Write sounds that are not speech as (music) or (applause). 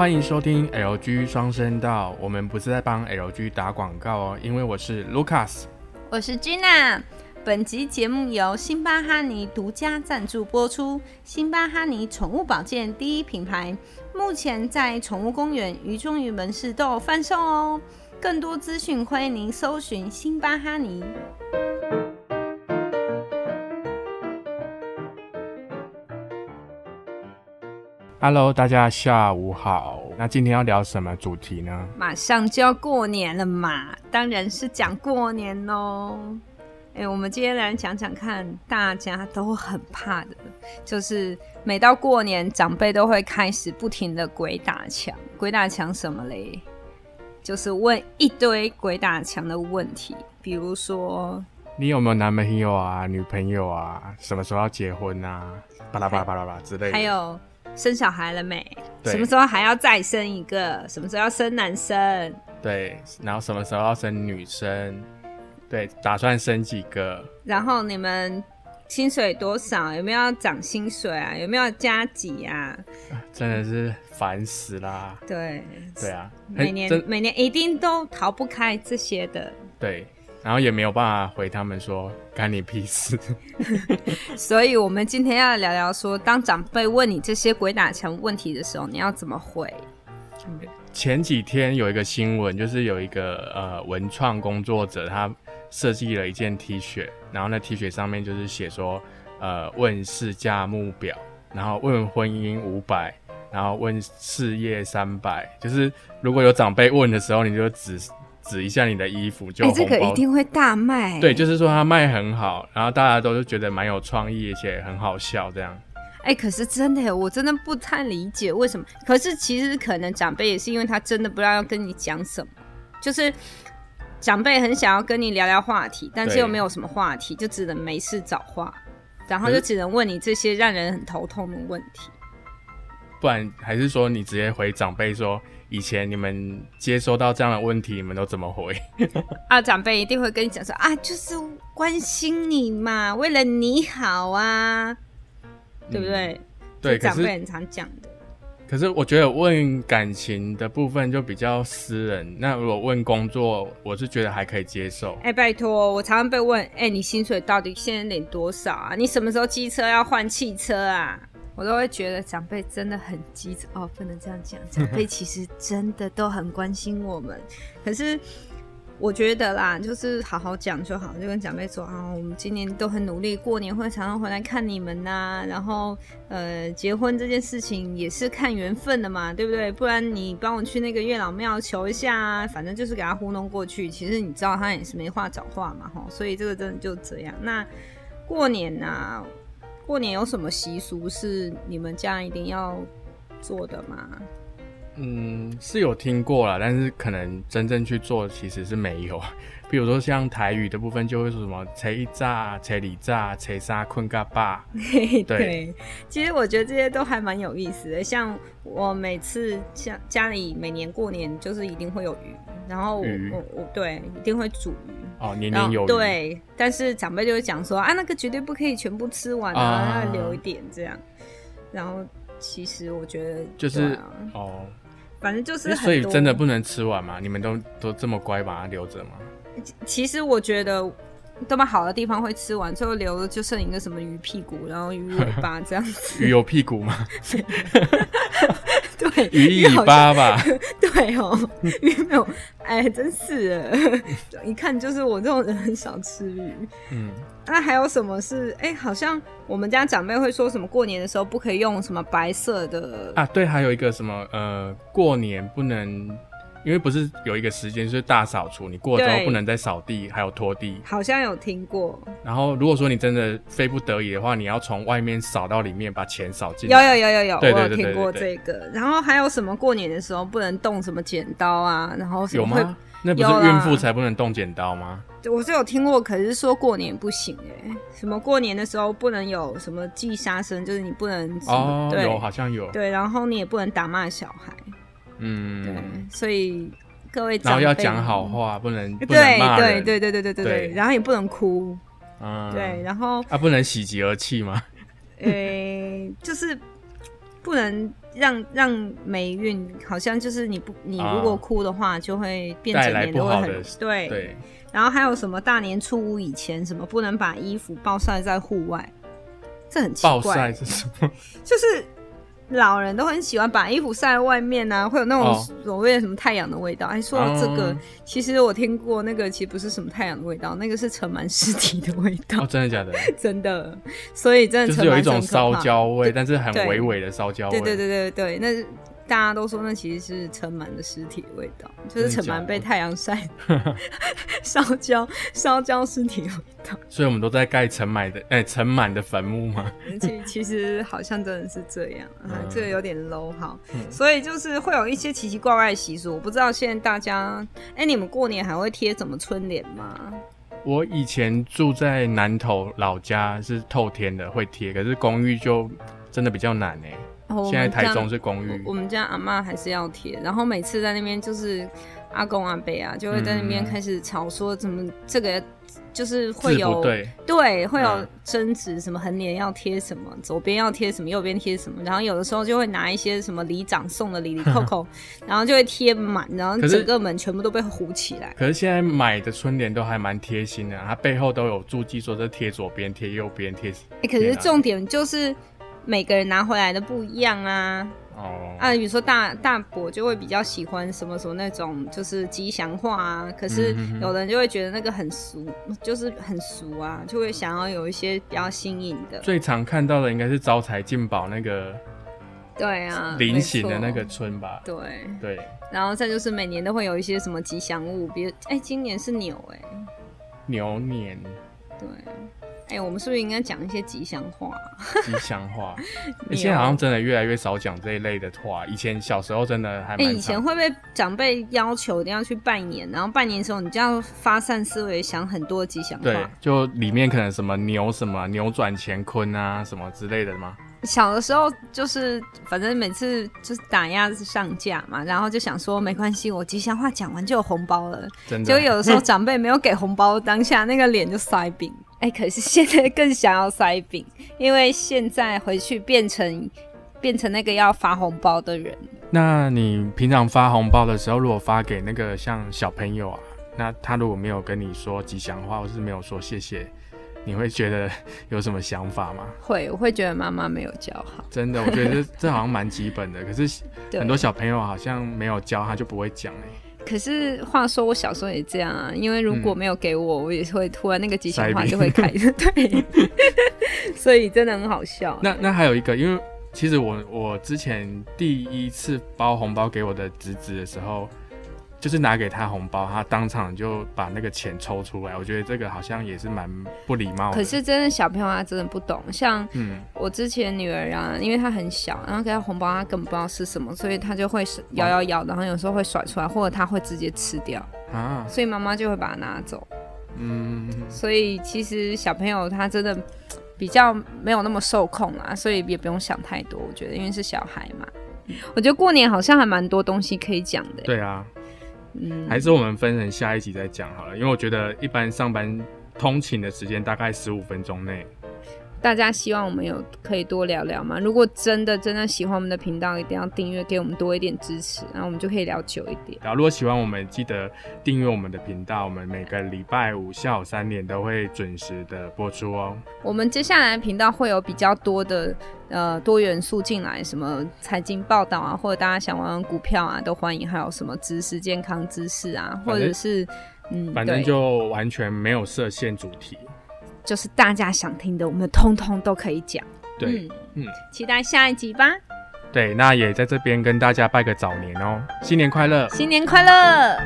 欢迎收听 LG 双声道，我们不是在帮 LG 打广告哦，因为我是 Lucas，我是 Gina。本集节目由辛巴哈尼独家赞助播出。辛巴哈尼宠物保健第一品牌，目前在宠物公园、鱼中鱼门市都有贩售哦。更多资讯欢迎您搜寻辛巴哈尼。Hello，大家下午好。那今天要聊什么主题呢？马上就要过年了嘛，当然是讲过年喽。哎，我们今天来讲讲看，大家都很怕的，就是每到过年，长辈都会开始不停的鬼打墙。鬼打墙什么嘞？就是问一堆鬼打墙的问题，比如说你有没有男朋友啊、女朋友啊？什么时候要结婚啊？巴拉巴拉巴拉巴拉之类的。还有生小孩了没？什么时候还要再生一个？什么时候要生男生？对，然后什么时候要生女生？对，打算生几个？然后你们薪水多少？有没有要涨薪水啊？有没有加几啊？真的是烦死啦！对，对啊，每年每年一定都逃不开这些的。对，然后也没有办法回他们说干你屁事。(laughs) 所以，我们今天要聊聊说，当长辈问你这些鬼打墙问题的时候，你要怎么回？前几天有一个新闻，就是有一个呃文创工作者，他。设计了一件 T 恤，然后那 T 恤上面就是写说，呃，问事价目表，然后问婚姻五百，然后问事业三百，就是如果有长辈问的时候，你就指指一下你的衣服，就这个一定会大卖。对，就是说它卖很好，然后大家都是觉得蛮有创意，而且很好笑这样。哎，可是真的，我真的不太理解为什么。可是其实可能长辈也是因为他真的不知道要跟你讲什么，就是。长辈很想要跟你聊聊话题，但是又没有什么话题，就只能没事找话，然后就只能问你这些让人很头痛的问题。不然还是说你直接回长辈说，以前你们接收到这样的问题，你们都怎么回？(laughs) 啊，长辈一定会跟你讲说啊，就是关心你嘛，为了你好啊，对不对？对，长辈很常讲的。可是我觉得问感情的部分就比较私人，那如果问工作，我是觉得还可以接受。哎，拜托，我常常被问，哎，你薪水到底现在领多少啊？你什么时候机车要换汽车啊？我都会觉得长辈真的很机车哦，不能这样讲，(laughs) 长辈其实真的都很关心我们，可是。我觉得啦，就是好好讲就好，就跟长辈说啊，我们今年都很努力，过年会常常回来看你们呐。然后，呃，结婚这件事情也是看缘分的嘛，对不对？不然你帮我去那个月老庙求一下啊，反正就是给他糊弄过去。其实你知道他也是没话找话嘛，哈。所以这个真的就这样。那过年呐，过年有什么习俗是你们家一定要做的吗？嗯，是有听过了，但是可能真正去做其实是没有。(laughs) 比如说像台语的部分，就会说什么“车一炸，车里炸，车沙困嘎巴”。对，其实我觉得这些都还蛮有意思的。像我每次像家里每年过年，就是一定会有鱼，然后我我对一定会煮鱼哦，年年有对。但是长辈就会讲说啊，那个绝对不可以全部吃完啊，要留一点这样。然后其实我觉得就是哦。反正就是，所以真的不能吃完吗？你们都都这么乖，把它留着吗？其实我觉得，这么好的地方会吃完，最后留的就剩一个什么鱼屁股，然后鱼尾巴这样子。(laughs) 鱼有屁股吗？(laughs) (laughs) 对，鱼尾巴吧。对哦，鱼没有，哎，真是，(laughs) 一看就是我这种人很少吃鱼。嗯。那还有什么是？哎，好像我们家长辈会说什么过年的时候不可以用什么白色的啊？对，还有一个什么呃，过年不能，因为不是有一个时间就是大扫除，你过了之后不能再扫地，还有拖地。好像有听过。然后如果说你真的非不得已的话，你要从外面扫到里面，把钱扫进。有有有有有，我有听过这个。然后还有什么过年的时候不能动什么剪刀啊？然后有吗？那不是孕妇才不能动剪刀吗？我是有听过，可是说过年不行哎，什么过年的时候不能有什么忌杀生，就是你不能哦，有好像有对，然后你也不能打骂小孩，嗯，对，所以各位然后要讲好话，不能对对对对对对对对，然后也不能哭，嗯，对，然后啊不能喜极而泣吗？诶，(laughs) 就是不能让让霉运，好像就是你不你如果哭的话，就会变整年都会很对对。然后还有什么大年初五以前什么不能把衣服暴晒在户外，这很奇怪。暴晒是什么？就是。老人都很喜欢把衣服晒在外面啊，会有那种所谓的什么太阳的味道。哎，说到这个，其实我听过那个，其实不是什么太阳的味道，那个是盛满尸体的味道。哦，真的假的？(laughs) 真的。所以真的就是有一种烧焦味，但是很微微的烧焦味。对对对对对，那。大家都说那其实是尘螨的尸体味道，就是尘螨被太阳晒 (laughs) 烧焦烧焦尸体味道。所以我们都在盖尘螨的哎尘螨的坟墓吗？其其实好像真的是这样，这个有点 low 哈。所以就是会有一些奇奇怪怪的习俗，我不知道现在大家哎，你们过年还会贴什么春联吗？我以前住在南头老家是透天的，会贴，可是公寓就真的比较难哎。现在台中是公寓，我们家阿妈还是要贴，然后每次在那边就是阿公阿伯啊，就会在那边开始吵说怎么这个就是会有对会有争执，什么横脸要贴什么，左边要贴什么，右边贴什么，然后有的时候就会拿一些什么里长送的里里扣扣，(laughs) 然后就会贴满，然后整个门全部都被糊起来。可是现在买的春联都还蛮贴心的，它背后都有注记，说这贴左边、贴右边、贴。哎，可是重点就是。每个人拿回来的不一样啊，哦，啊，比如说大大伯就会比较喜欢什么什么那种就是吉祥话啊，可是有人就会觉得那个很俗，就是很俗啊，就会想要有一些比较新颖的。最常看到的应该是招财进宝那个，对啊，菱形的那个村吧，对。对，然后再就是每年都会有一些什么吉祥物，比如哎，今年是牛哎，牛年，对。哎，我们是不是应该讲一些吉祥话？吉祥话，(laughs) 现在好像真的越来越少讲这一类的话。以前小时候真的还……哎，以前会不会长辈要求一定要去拜年？然后拜年的时候，你就要发散思维，想很多吉祥话。对，就里面可能什么牛什么扭转乾坤啊，什么之类的吗？小的时候就是，反正每次就是打鸭子上架嘛，然后就想说没关系，我吉祥话讲完就有红包了。真的，就有的时候长辈没有给红包，当下那个脸就塞饼。哎，可是现在更想要塞饼，因为现在回去变成变成那个要发红包的人。那你平常发红包的时候，如果发给那个像小朋友啊，那他如果没有跟你说吉祥话，或是没有说谢谢，你会觉得 (laughs) 有什么想法吗？会，我会觉得妈妈没有教好。真的，我觉得这好像蛮基本的。可是很多小朋友好像没有教，他就不会讲哎。可是话说，我小时候也这样啊，因为如果没有给我，我也会突然那个吉祥话就会开，(laughs) 对，(laughs) 所以真的很好笑。那那还有一个，因为其实我我之前第一次包红包给我的侄子的时候。就是拿给他红包，他当场就把那个钱抽出来。我觉得这个好像也是蛮不礼貌的。可是真的小朋友他真的不懂，像我之前女儿啊，因为她很小，然后给她红包，她根本不知道是什么，所以她就会摇摇摇，然后有时候会甩出来，或者她会直接吃掉啊。所以妈妈就会把它拿走。嗯。所以其实小朋友他真的比较没有那么受控啊，所以也不用想太多。我觉得因为是小孩嘛，我觉得过年好像还蛮多东西可以讲的。对啊。还是我们分成下一集再讲好了，因为我觉得一般上班通勤的时间大概十五分钟内。大家希望我们有可以多聊聊吗？如果真的真的喜欢我们的频道，一定要订阅，给我们多一点支持，然后我们就可以聊久一点。然后如果喜欢我们，记得订阅我们的频道，我们每个礼拜五下午三点都会准时的播出哦。我们接下来频道会有比较多的呃多元素进来，什么财经报道啊，或者大家想玩股票啊，都欢迎。还有什么知识、健康知识啊，或者是嗯，反正就完全没有设限主题。就是大家想听的，我们通通都可以讲。对，嗯，期待下一集吧。对，那也在这边跟大家拜个早年哦，新年快乐！新年快乐！